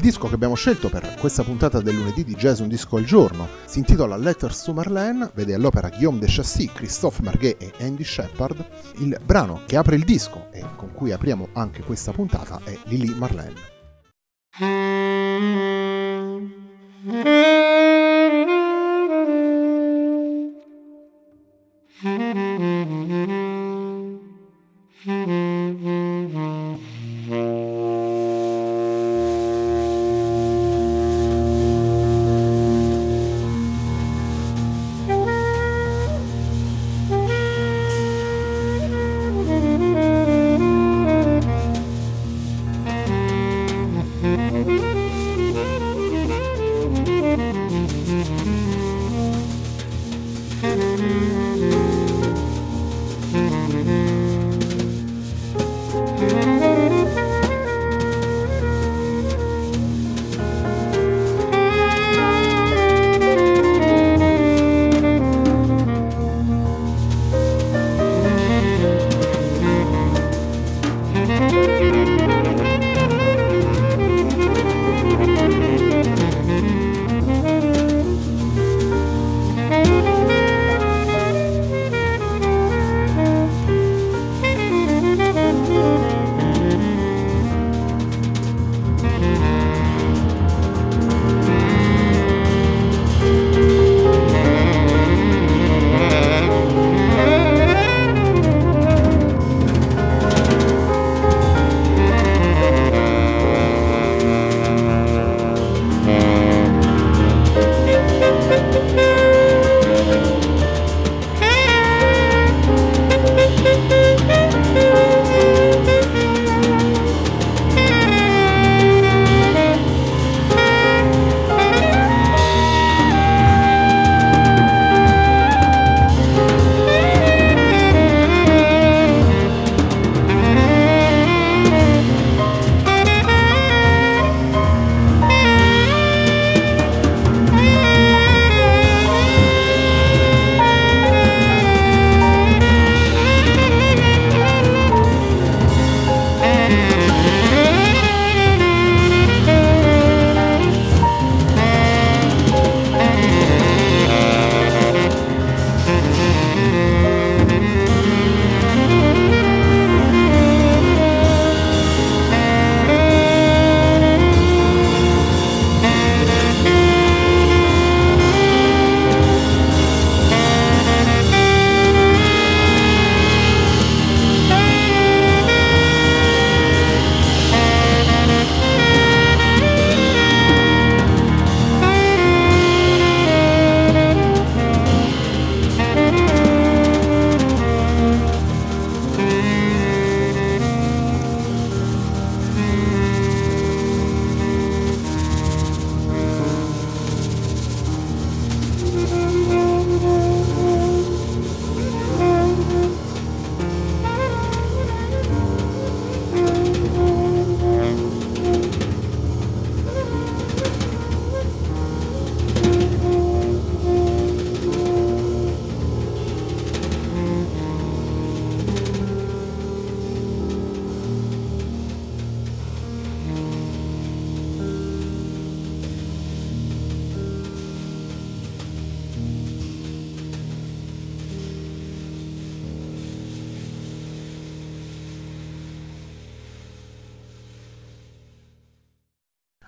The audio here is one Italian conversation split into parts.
Il disco che abbiamo scelto per questa puntata del lunedì di Jazz Un Disco al Giorno si intitola Letters to Marlene, vede all'opera Guillaume de Chassis, Christophe Marguet e Andy Shepard. Il brano che apre il disco e con cui apriamo anche questa puntata è Lily Marlene.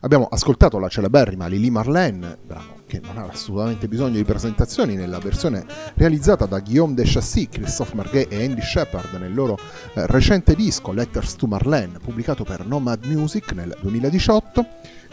Abbiamo ascoltato la celeberrima Lily Marlene, brano che non ha assolutamente bisogno di presentazioni, nella versione realizzata da Guillaume de Chassis, Christophe Marguet e Andy Shepard nel loro eh, recente disco Letters to Marlene, pubblicato per Nomad Music nel 2018.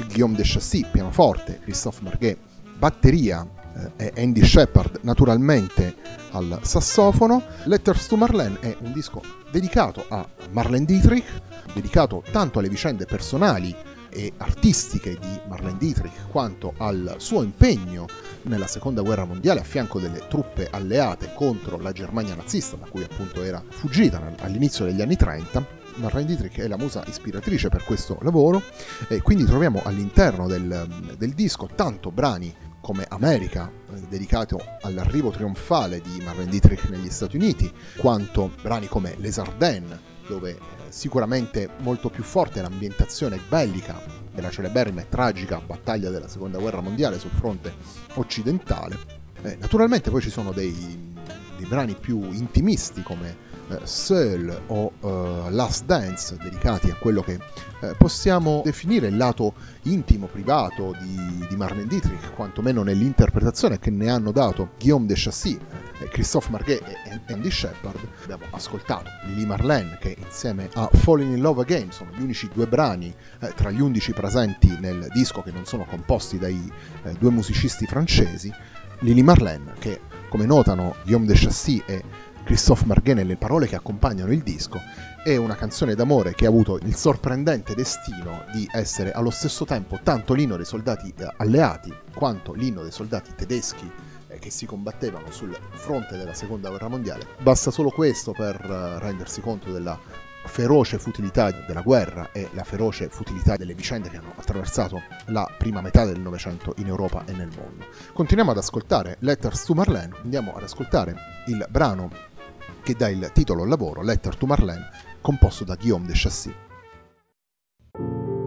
Guillaume de Chassis, pianoforte, Christophe Marguet, batteria eh, e Andy Shepard naturalmente al sassofono. Letters to Marlene è un disco dedicato a Marlene Dietrich, dedicato tanto alle vicende personali e artistiche di Marlene Dietrich quanto al suo impegno nella seconda guerra mondiale a fianco delle truppe alleate contro la Germania nazista da cui appunto era fuggita all'inizio degli anni 30 Marlene Dietrich è la musa ispiratrice per questo lavoro e quindi troviamo all'interno del, del disco tanto brani come America, dedicato all'arrivo trionfale di Marlene Dietrich negli Stati Uniti, quanto brani come Les Ardennes, dove sicuramente molto più forte l'ambientazione bellica della celeberrima e tragica battaglia della seconda guerra mondiale sul fronte occidentale. Eh, naturalmente poi ci sono dei, dei brani più intimisti come Seul o uh, Last Dance dedicati a quello che eh, possiamo definire il lato intimo, privato di, di Marlene Dietrich, quantomeno nell'interpretazione che ne hanno dato Guillaume de Chassis, eh, Christophe Marguet e Andy Shepard. Abbiamo ascoltato Lily Marlene che insieme a Falling in Love Again sono gli unici due brani eh, tra gli undici presenti nel disco che non sono composti dai eh, due musicisti francesi. Lily Marlene che come notano Guillaume de Chassis e Christophe Marguet nelle parole che accompagnano il disco, è una canzone d'amore che ha avuto il sorprendente destino di essere allo stesso tempo tanto l'inno dei soldati eh, alleati quanto l'inno dei soldati tedeschi eh, che si combattevano sul fronte della seconda guerra mondiale. Basta solo questo per eh, rendersi conto della feroce futilità della guerra e la feroce futilità delle vicende che hanno attraversato la prima metà del Novecento in Europa e nel mondo. Continuiamo ad ascoltare Letters to Marlene, andiamo ad ascoltare il brano che dà il titolo al lavoro Letter to Marlene, composto da Guillaume de Chassis. thank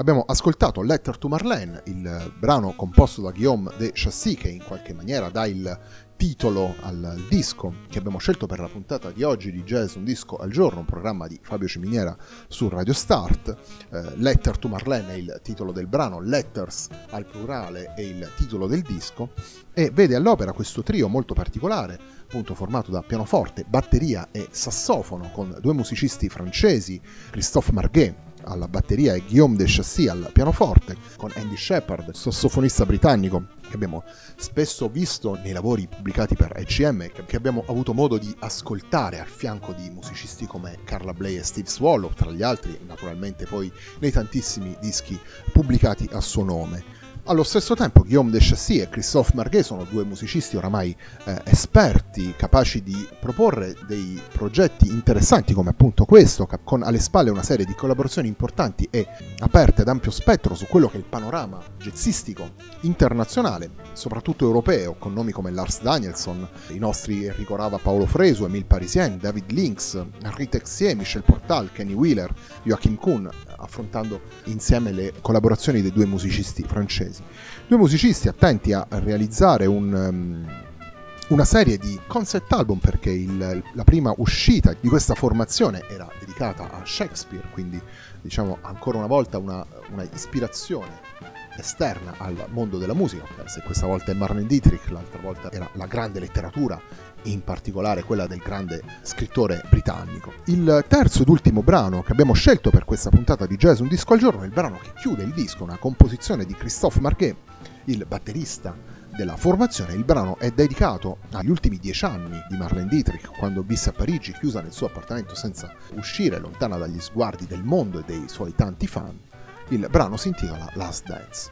Abbiamo ascoltato Letter to Marlene, il brano composto da Guillaume de Chassis che in qualche maniera dà il titolo al disco che abbiamo scelto per la puntata di oggi di Jazz Un Disco al Giorno, un programma di Fabio Ciminiera su Radio Start. Eh, Letter to Marlene è il titolo del brano, Letters al plurale è il titolo del disco e vede all'opera questo trio molto particolare, appunto formato da pianoforte, batteria e sassofono con due musicisti francesi, Christophe Marguet alla batteria e Guillaume de Chassis al pianoforte, con Andy Shepard, sassofonista britannico che abbiamo spesso visto nei lavori pubblicati per ECM, che abbiamo avuto modo di ascoltare al fianco di musicisti come Carla Bley e Steve Swallow, tra gli altri naturalmente poi nei tantissimi dischi pubblicati a suo nome. Allo stesso tempo Guillaume de Chassis e Christophe Marguet sono due musicisti oramai eh, esperti, capaci di proporre dei progetti interessanti come appunto questo, con alle spalle una serie di collaborazioni importanti e aperte ad ampio spettro su quello che è il panorama jazzistico internazionale, soprattutto europeo, con nomi come Lars Danielson, i nostri Enrico Rava, Paolo Fresu, Emile Parisien, David Lynx, Henri Texier, Michel Portal, Kenny Wheeler, Joachim Kuhn, affrontando insieme le collaborazioni dei due musicisti francesi. Due musicisti attenti a realizzare un... Um, una serie di concept album perché il, la prima uscita di questa formazione era dedicata a Shakespeare, quindi diciamo ancora una volta una, una ispirazione esterna al mondo della musica, se questa volta è Marlene Dietrich, l'altra volta era la grande letteratura in particolare quella del grande scrittore britannico. Il terzo ed ultimo brano che abbiamo scelto per questa puntata di Jazz Un Disco al Giorno è il brano che chiude il disco, una composizione di Christophe Marquet, il batterista della formazione. Il brano è dedicato agli ultimi dieci anni di Marlene Dietrich, quando visse a Parigi chiusa nel suo appartamento senza uscire, lontana dagli sguardi del mondo e dei suoi tanti fan. Il brano si intitola Last Dance.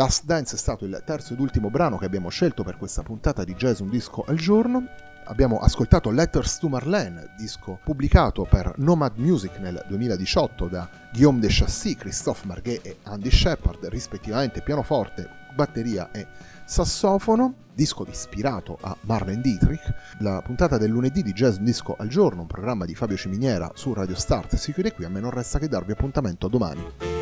Last Dance è stato il terzo ed ultimo brano che abbiamo scelto per questa puntata di Jazz Un Disco al Giorno. Abbiamo ascoltato Letters to Marlene, disco pubblicato per Nomad Music nel 2018 da Guillaume de Chassis, Christophe Marguet e Andy Shepard, rispettivamente pianoforte, batteria e sassofono, disco ispirato a Marlene Dietrich. La puntata del lunedì di Jazz Disco al giorno, un programma di Fabio Ciminiera su Radio Start, si chiude qui, a me non resta che darvi appuntamento domani.